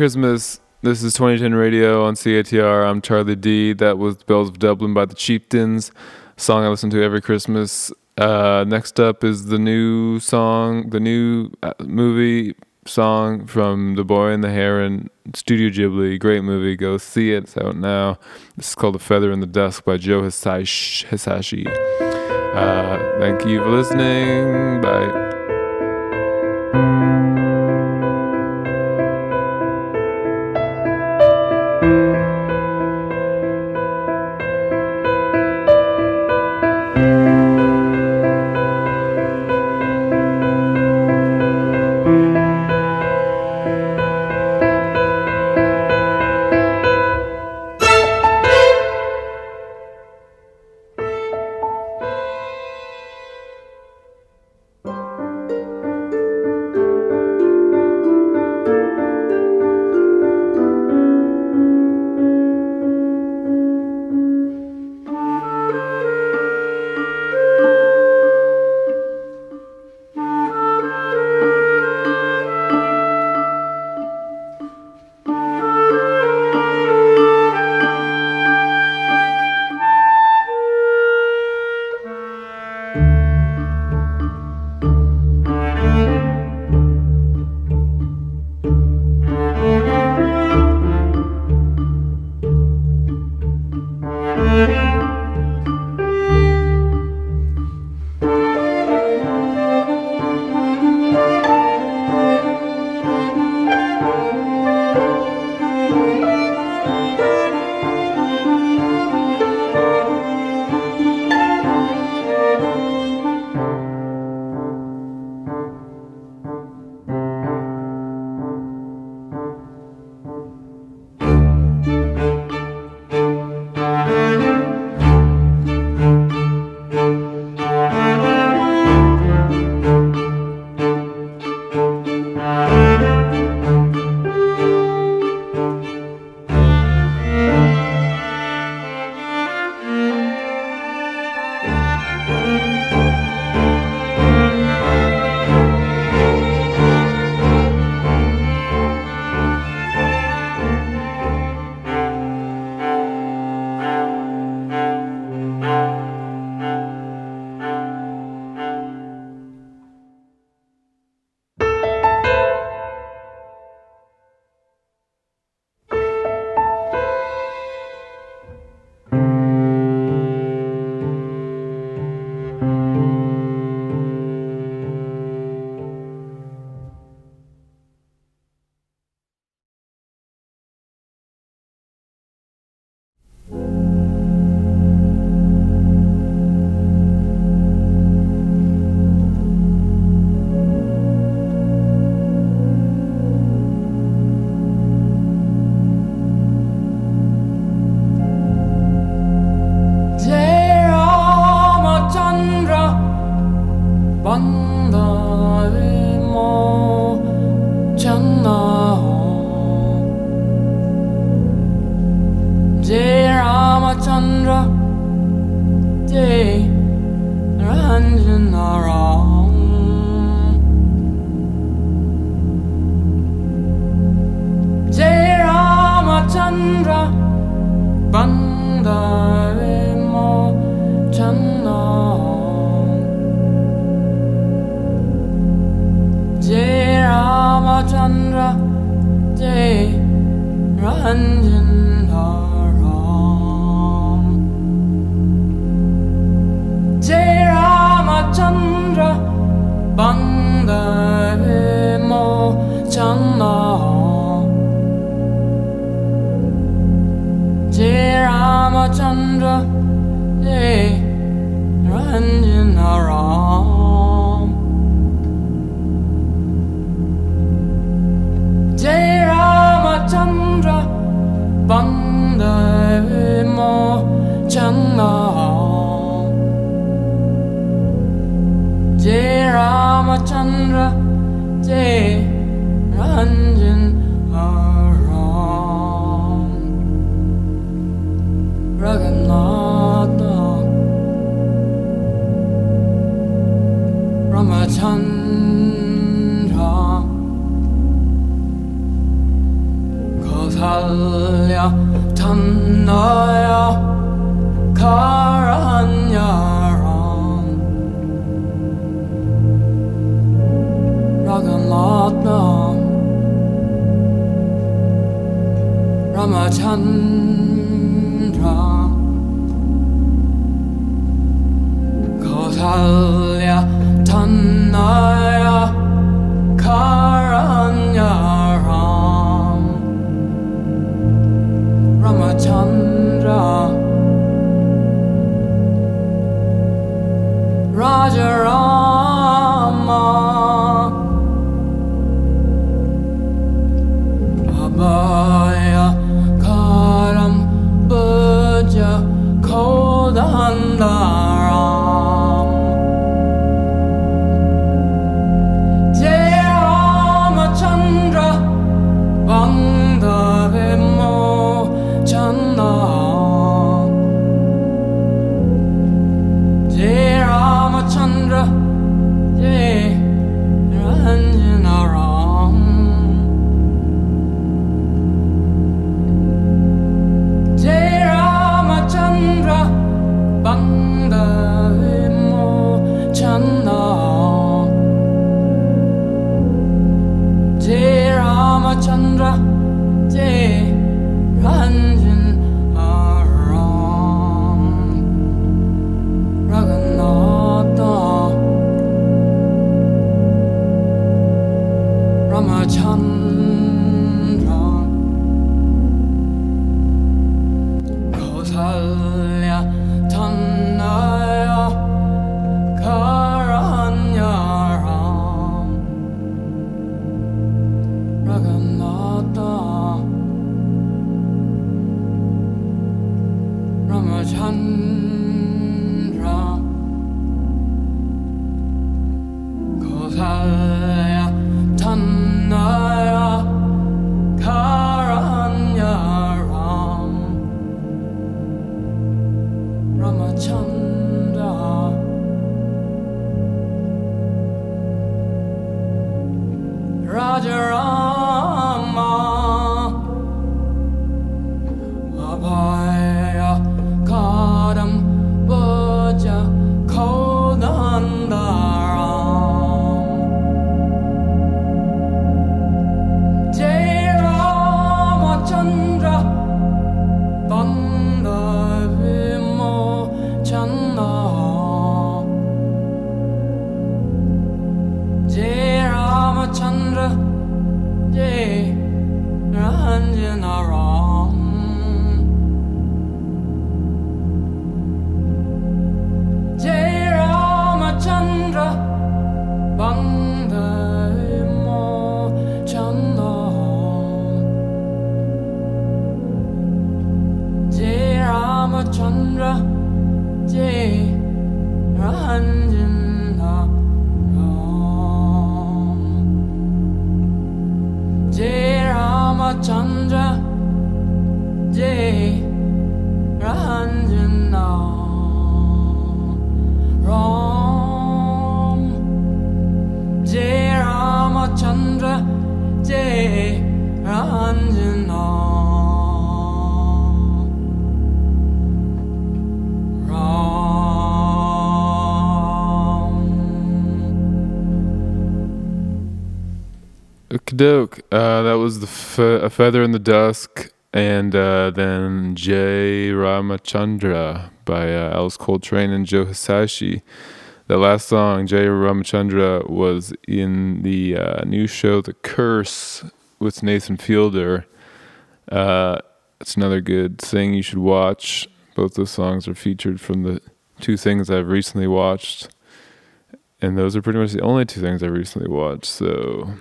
Christmas. This is 2010 Radio on CATR. I'm Charlie D. That was Bells of Dublin by the Chieftains, song I listen to every Christmas. Uh, next up is the new song, the new uh, movie song from The Boy and the Heron, Studio Ghibli. Great movie. Go see it. It's out now. This is called A Feather in the Dusk by Joe Hisaishi. Uh, thank you for listening. Bye. Kausalya Ramachandra Doke. Uh, that was the feather in the dusk, and uh, then Jay Ramachandra by uh, Alice Coltrane and Joe Hisaishi. The last song, Jay Ramachandra, was in the uh, new show The Curse with Nathan Fielder. Uh, it's another good thing you should watch. Both those songs are featured from the two things I've recently watched, and those are pretty much the only two things I've recently watched. So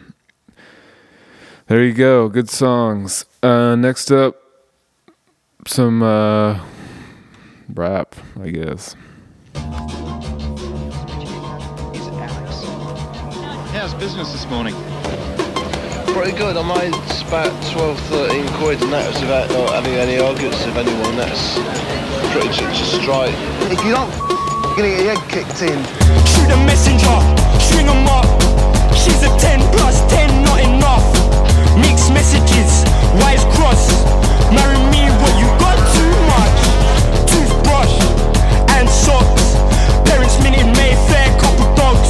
there you go. Good songs. Uh, next up, some uh, rap, I guess. How's business this morning? Pretty good. I made about 12, 13 quid, and that was without not having any arguments with anyone. That's pretty ju- just straight. If you don't you're gonna get your head kicked in. Shoot a messenger, string 'em up. She's a 10 plus 10, not enough. Mixed messages. Marry me, you got too much. Toothbrush and socks. Parents Mayfair, couple dogs.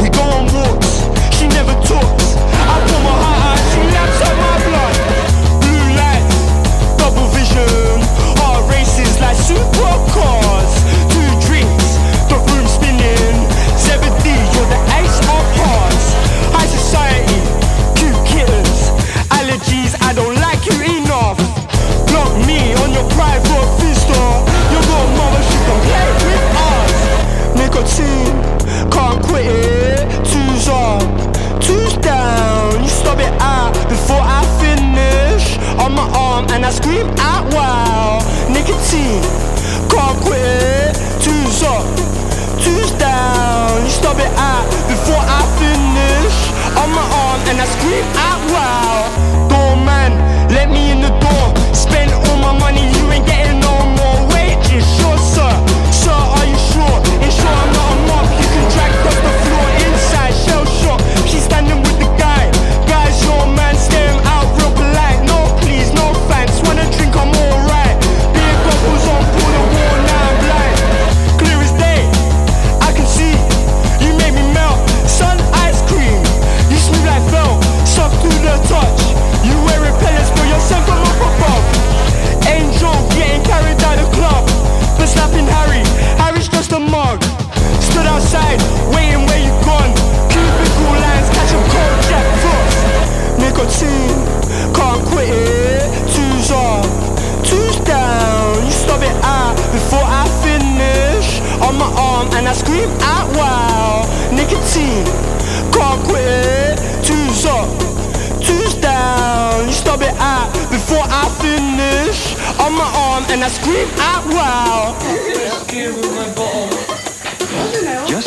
We go on walks, she never talks. I my heart out, she laps up my blood. Blue double vision. Our races like supercars. Two drinks, the room spinning. 17.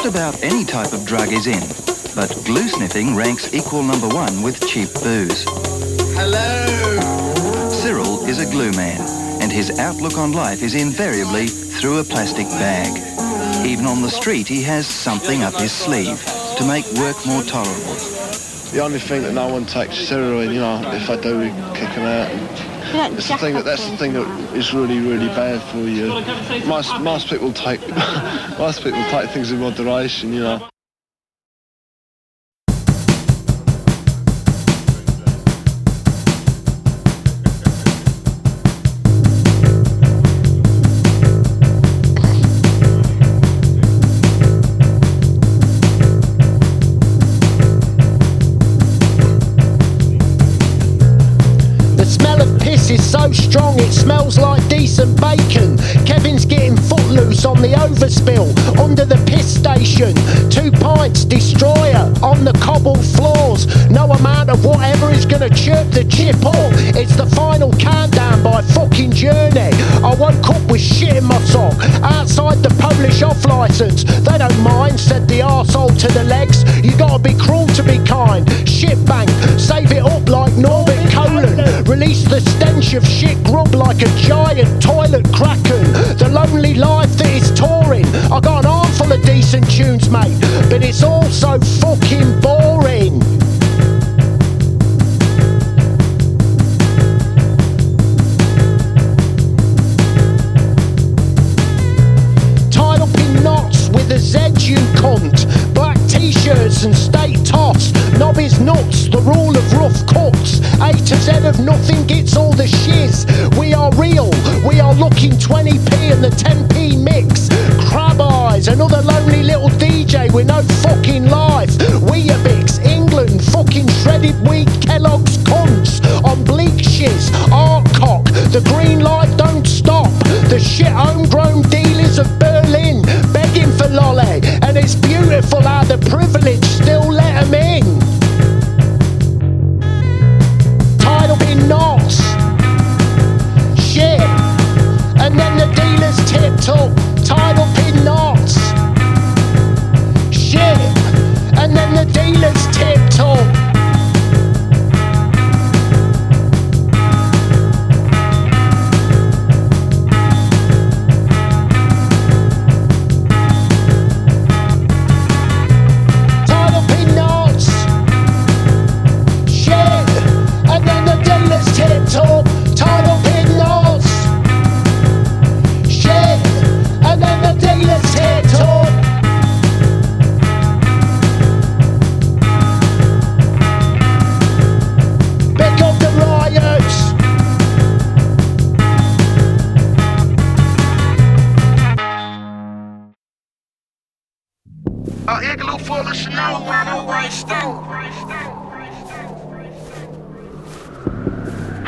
Just about any type of drug is in, but glue sniffing ranks equal number one with cheap booze. Hello! Cyril is a glue man, and his outlook on life is invariably through a plastic bag. Even on the street, he has something up his sleeve to make work more tolerable. The only thing that no one takes is heroin, you know, if I do, we kick them out. It's the thing that, that's the thing that is really, really bad for you. Most, most people take, most people take things in moderation, you know. Journey. I woke up with shit in my sock outside the Polish off license. They don't mind, said the arsehole to the legs. You gotta be cruel to be kind. Shit bank, save it up like Norbert Colon. Release the stench of shit grub like a giant toilet kraken. The lonely life that is touring. I got an armful of decent tunes, mate, but it's all so fucking boring. And state toss. Nobby's nuts, the rule of rough cuts. A to Z of nothing gets all the shiz. We are real, we are looking 20p and the 10p mix. Crab eyes, another lonely little DJ with no fucking life. Weetabix, England, fucking shredded wheat, Kellogg's cunts. On bleak shiz, art cock, the green light don't stop. The shit homegrown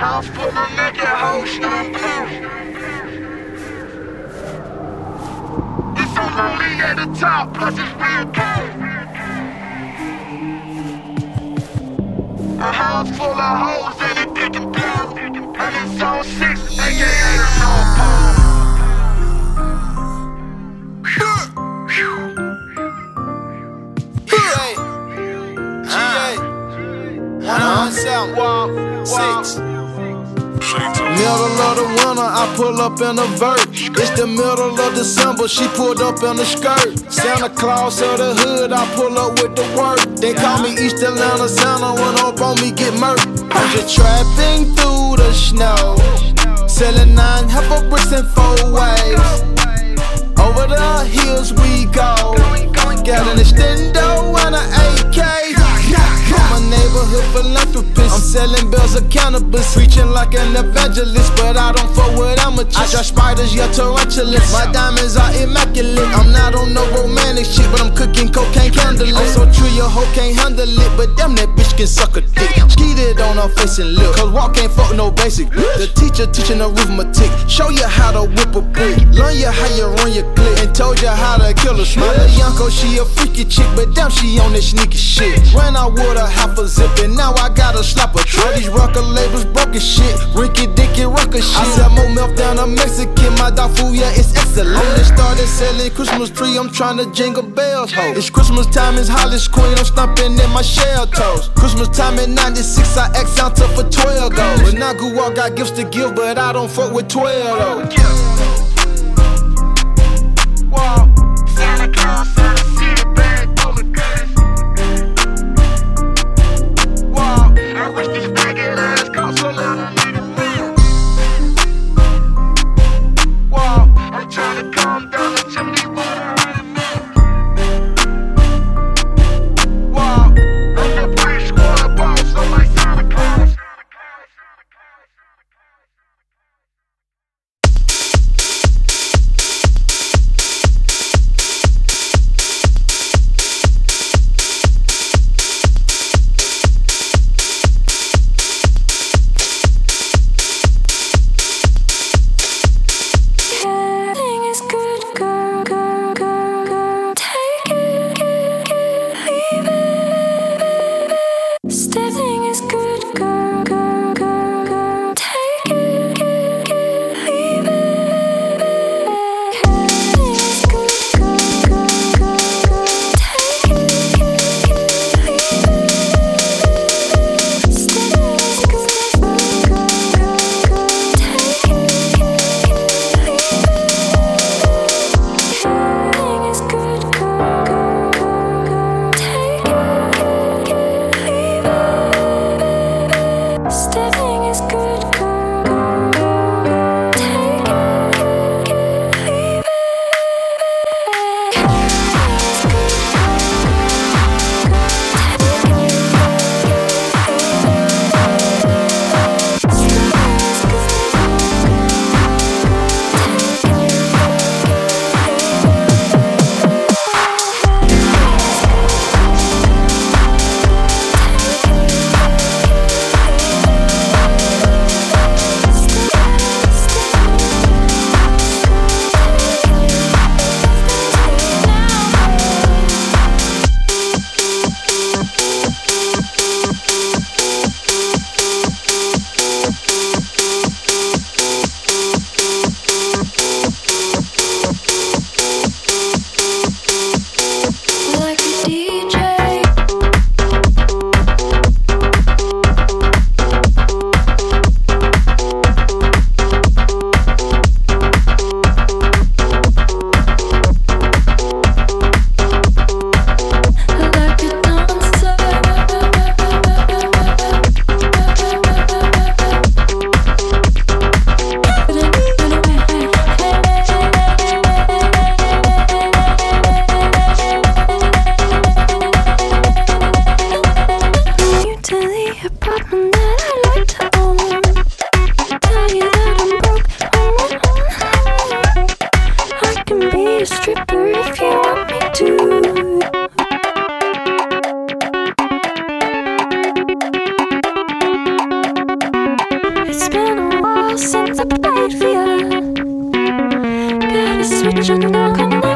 House full of naked hoes, stone cold. It's so lonely at the top, plus it's real cold. A house full of hoes and it dick and blow. And it's on six, aka the North Pole. Middle of the winter, I pull up in a vert. It's the middle of December, she pulled up in a skirt. Santa Claus of the hood, I pull up with the work. They call me East Atlanta Santa when up on me get murked. I'm just trapping through the snow, selling nine half a bricks in four waves. Over the hills we go. Got an extendo and an AK. Neighborhood philanthropist. I'm selling bills of cannabis. Preaching like an evangelist, but I don't fuck with amateurs. I got spiders, yeah, tarantulas. My diamonds are immaculate. I'm not on no romantic shit, but I'm cooking cocaine candlelit. I'm so true, your hoe can't handle it, but damn that bitch can suck a dick. Skeeted on her face and lip, cause walk ain't fuck no basic. The teacher teaching arithmetic, show you how to whip a brick. Learn you how you run your clip, and told you how to kill a. My Yanko, she a freaky chick, but damn, she on that sneaky shit. When I wore a half a and now I gotta slap a trick. All these rocker labels broken shit, Ricky Dicky rocker shit. I sell more milk than a Mexican, my dog food, yeah, it's excellent. Only started selling Christmas tree, I'm trying to jingle bells, ho. It's Christmas time, it's Hollis Queen, I'm stomping in my shell toes. Christmas time in 96, I X out for 12 goes. When I grew up, got gifts to give, but I don't fuck with 12 though. up right for you. Gotta switch on, now come on.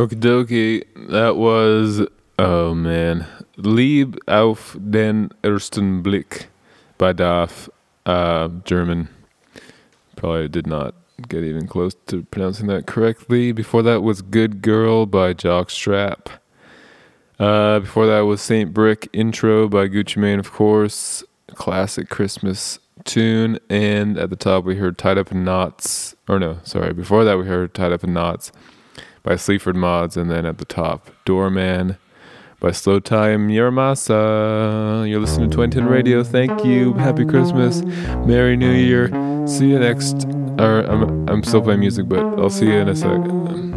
Okie dokie. That was, oh man, Lieb auf den ersten Blick by Daf, uh, German. Probably did not get even close to pronouncing that correctly. Before that was Good Girl by Jockstrap. Uh, before that was Saint Brick Intro by Gucci Mane, of course. Classic Christmas tune. And at the top, we heard Tied Up in Knots. Or no, sorry. Before that, we heard Tied Up in Knots by Sleaford Mods. And then at the top, Doorman by slowthai Yaramasa. You're listening to 2010 Radio. Thank you. Happy Christmas. Merry New Year. See you next. Or I'm, I'm still playing music, but I'll see you in a sec.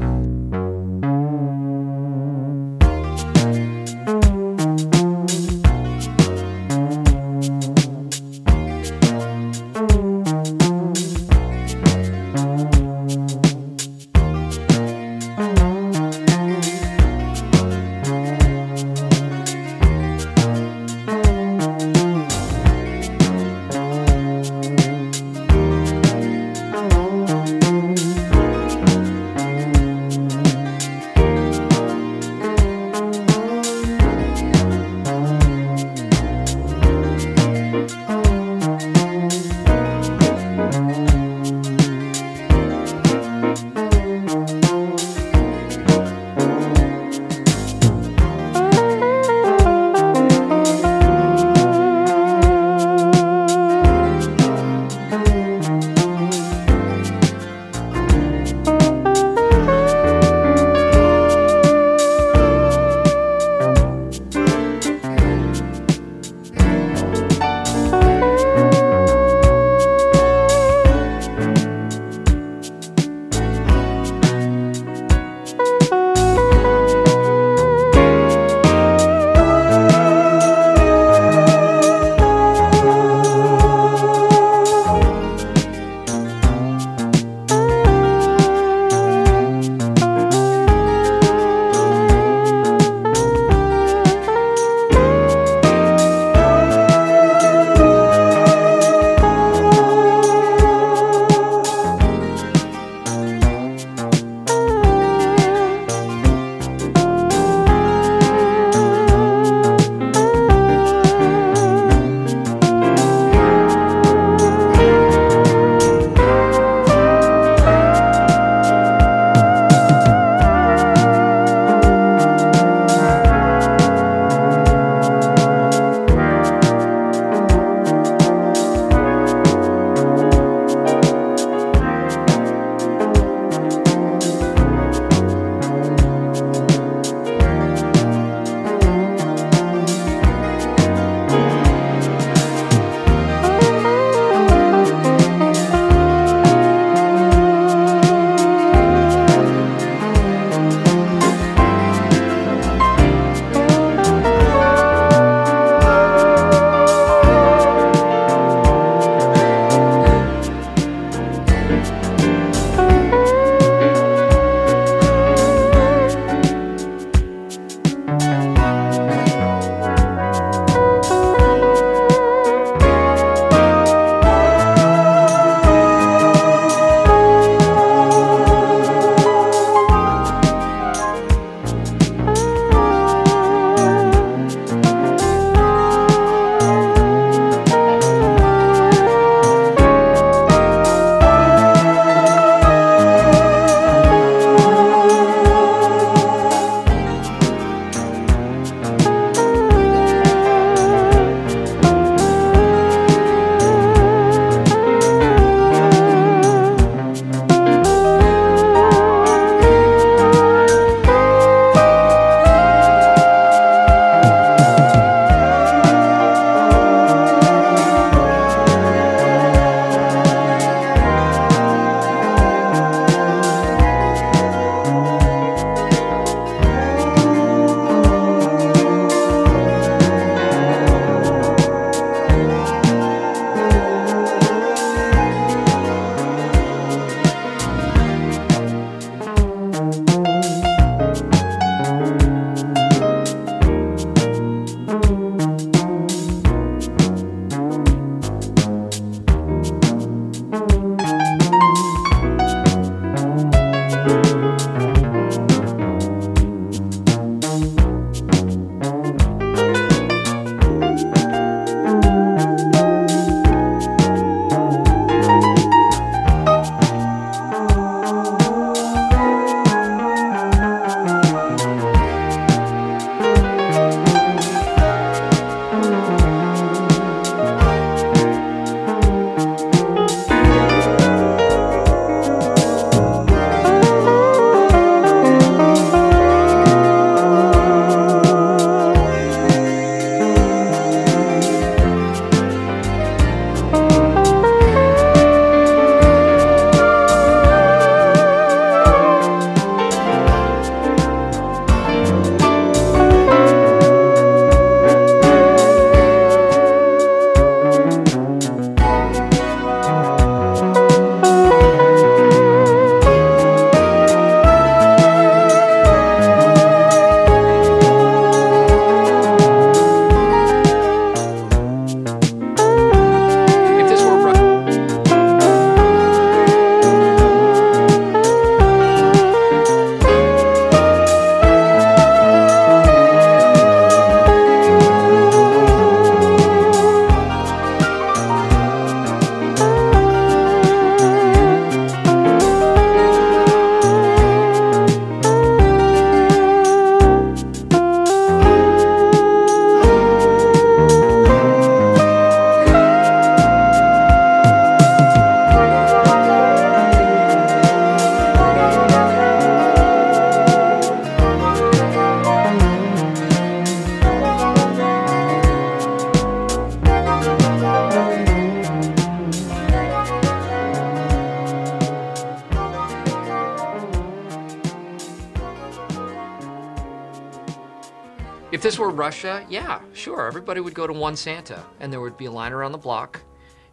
Russia, yeah, sure, everybody would go to one Santa, and there would be a line around the block.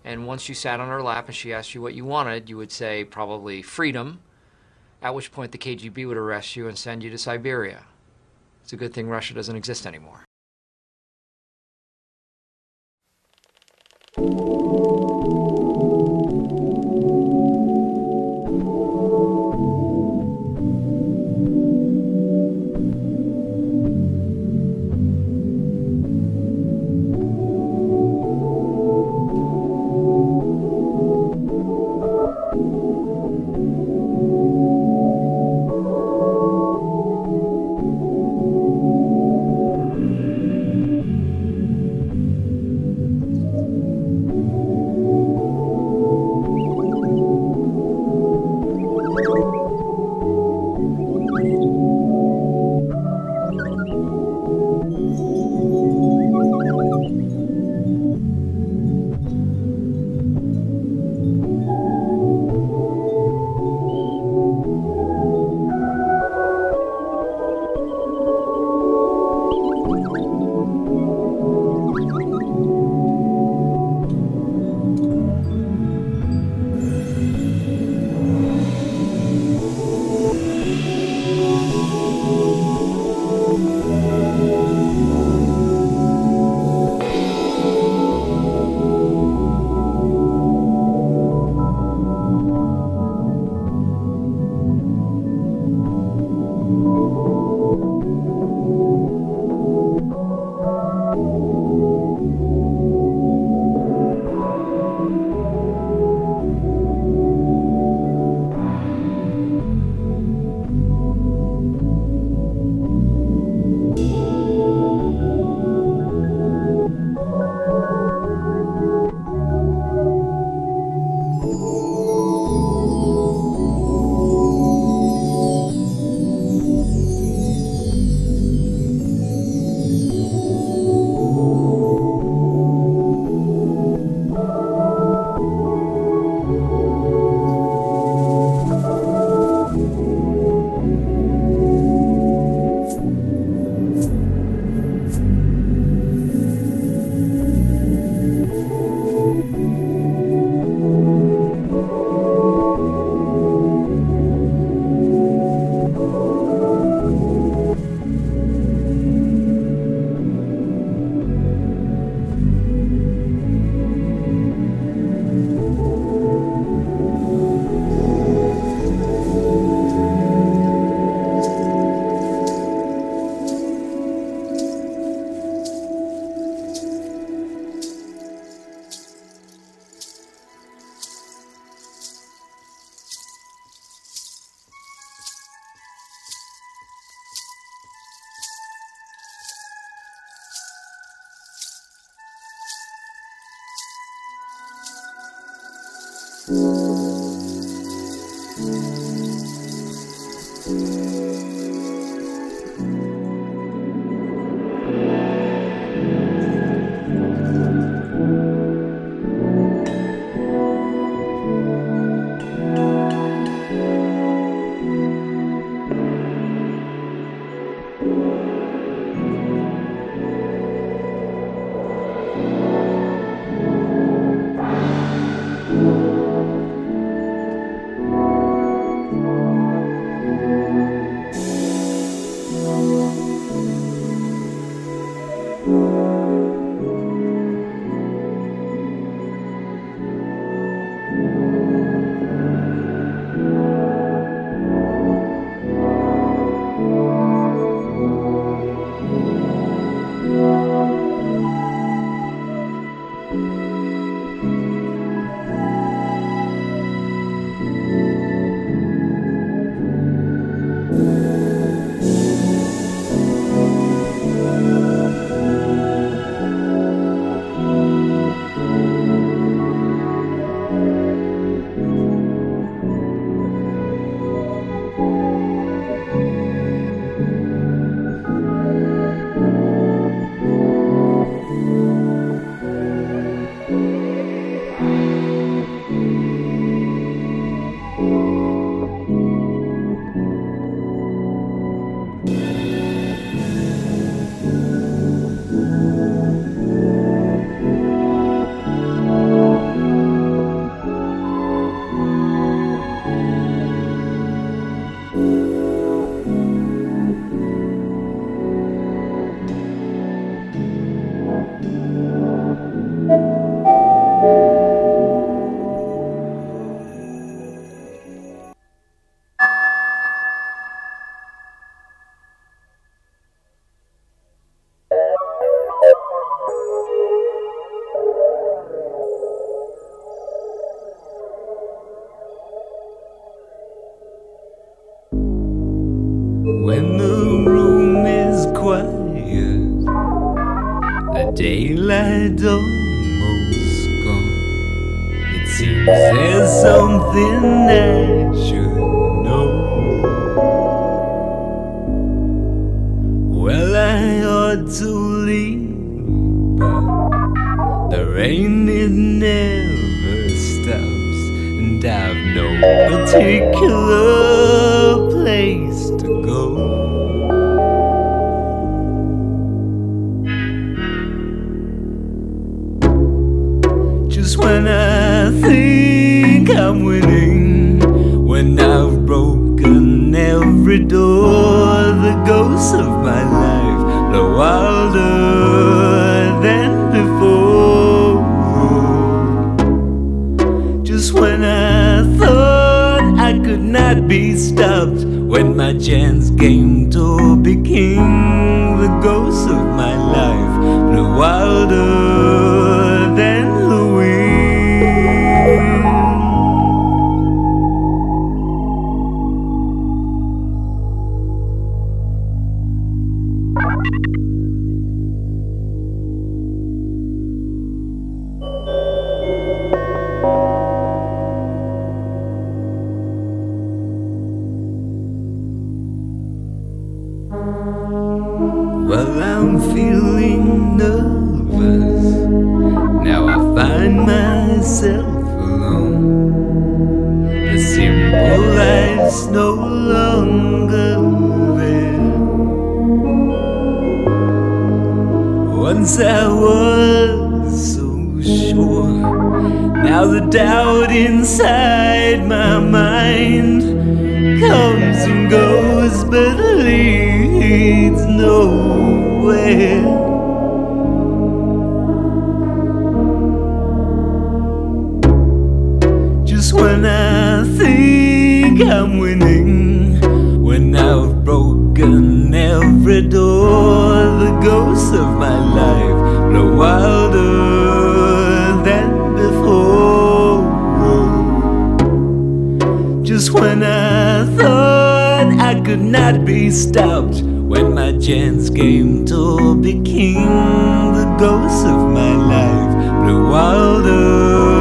And once you sat on her lap and she asked you what you wanted, you would say probably freedom, at which point the KGB would arrest you and send you to Siberia. It's a good thing Russia doesn't exist anymore. door. every door the ghosts of my life, the wilder than before. Just when I thought I could not be stopped, when my chance came to become the ghosts of my life, the wilder. adore the ghosts of my life, no wilder than before. Just when I thought I could not be stopped, when my chance came to be king, the ghosts of my life, no wilder.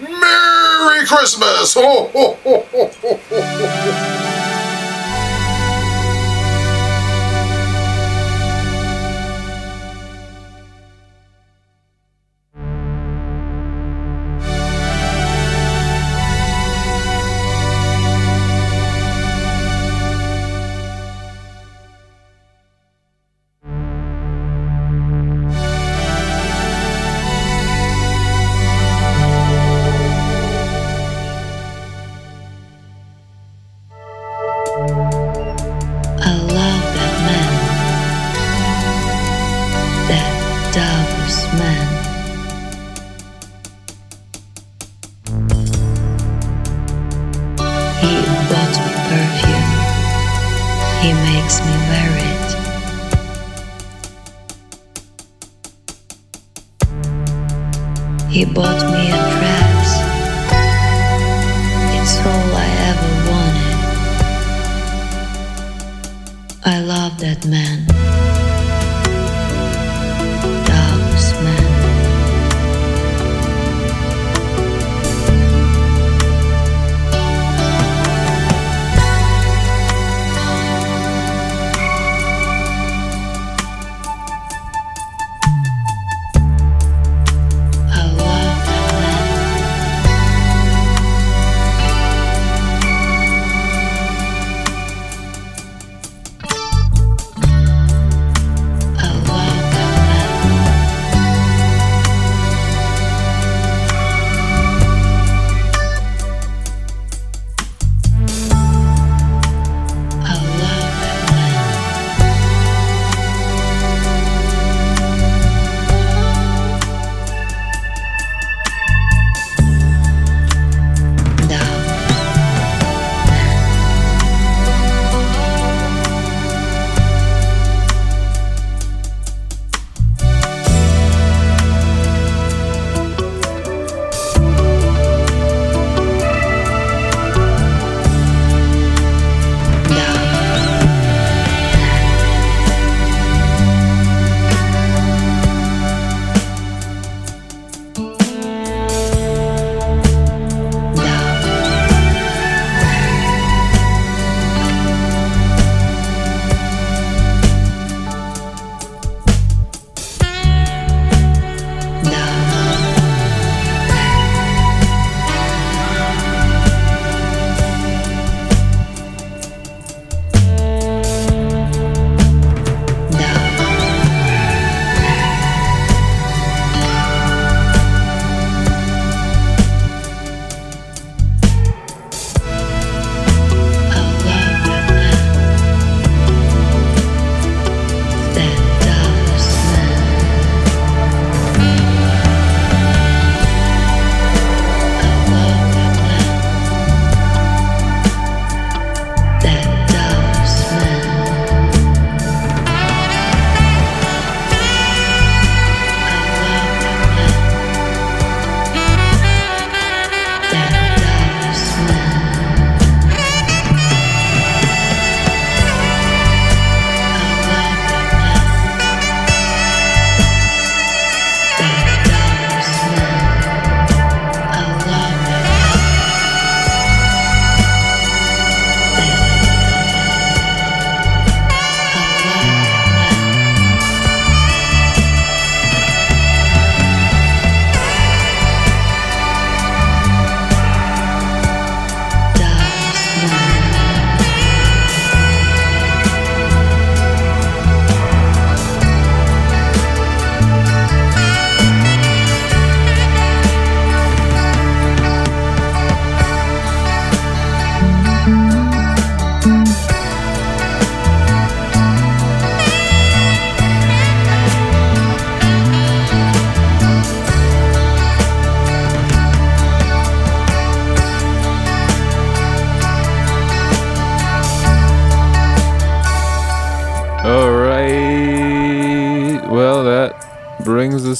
Merry Christmas!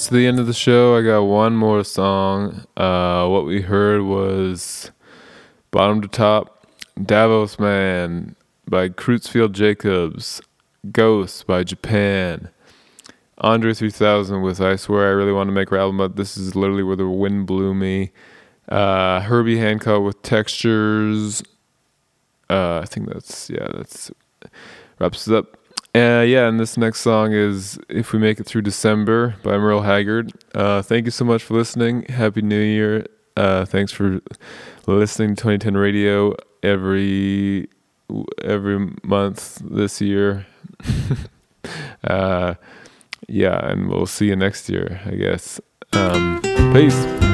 to the end of the show. I got one more song. Uh, what we heard was bottom to top, Davos Man by Creutzfield Jacobs, Ghost by Japan, Andre 3000 with I Swear I Really Want to Make her album, but this is literally where the wind blew me. Uh, Herbie Hancock with Textures. Uh, I think that's, yeah, that's wraps it up. Uh, yeah, and this next song is If We Make It Through December by Merle Haggard. Uh, thank you so much for listening. Happy New Year. Uh, thanks for listening to 2010 Radio every every month this year. uh, yeah, and we'll see you next year, I guess. Um, peace.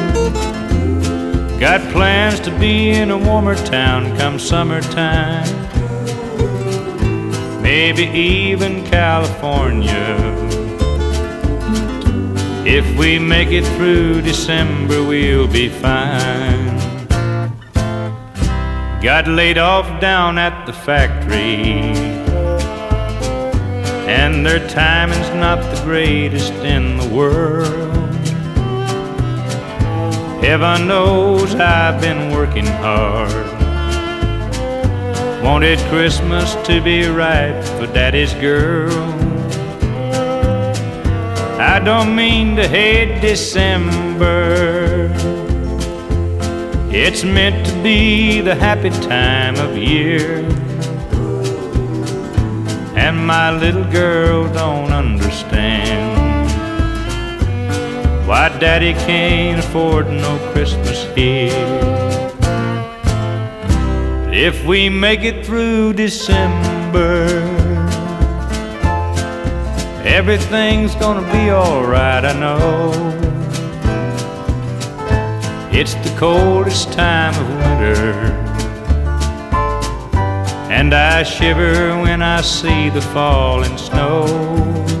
got plans to be in a warmer town come summertime. Maybe even California. If we make it through December, we'll be fine. Got laid off down at the factory, and their timing's not the greatest in the world. Heaven knows I've been working hard. Wanted Christmas to be right for Daddy's girl. I don't mean to hate December. It's meant to be the happy time of year. And my little girl don't understand why Daddy can't afford no Christmas here. But if we make it through December, Everything's gonna be alright, I know. It's the coldest time of winter, and I shiver when I see the falling snow.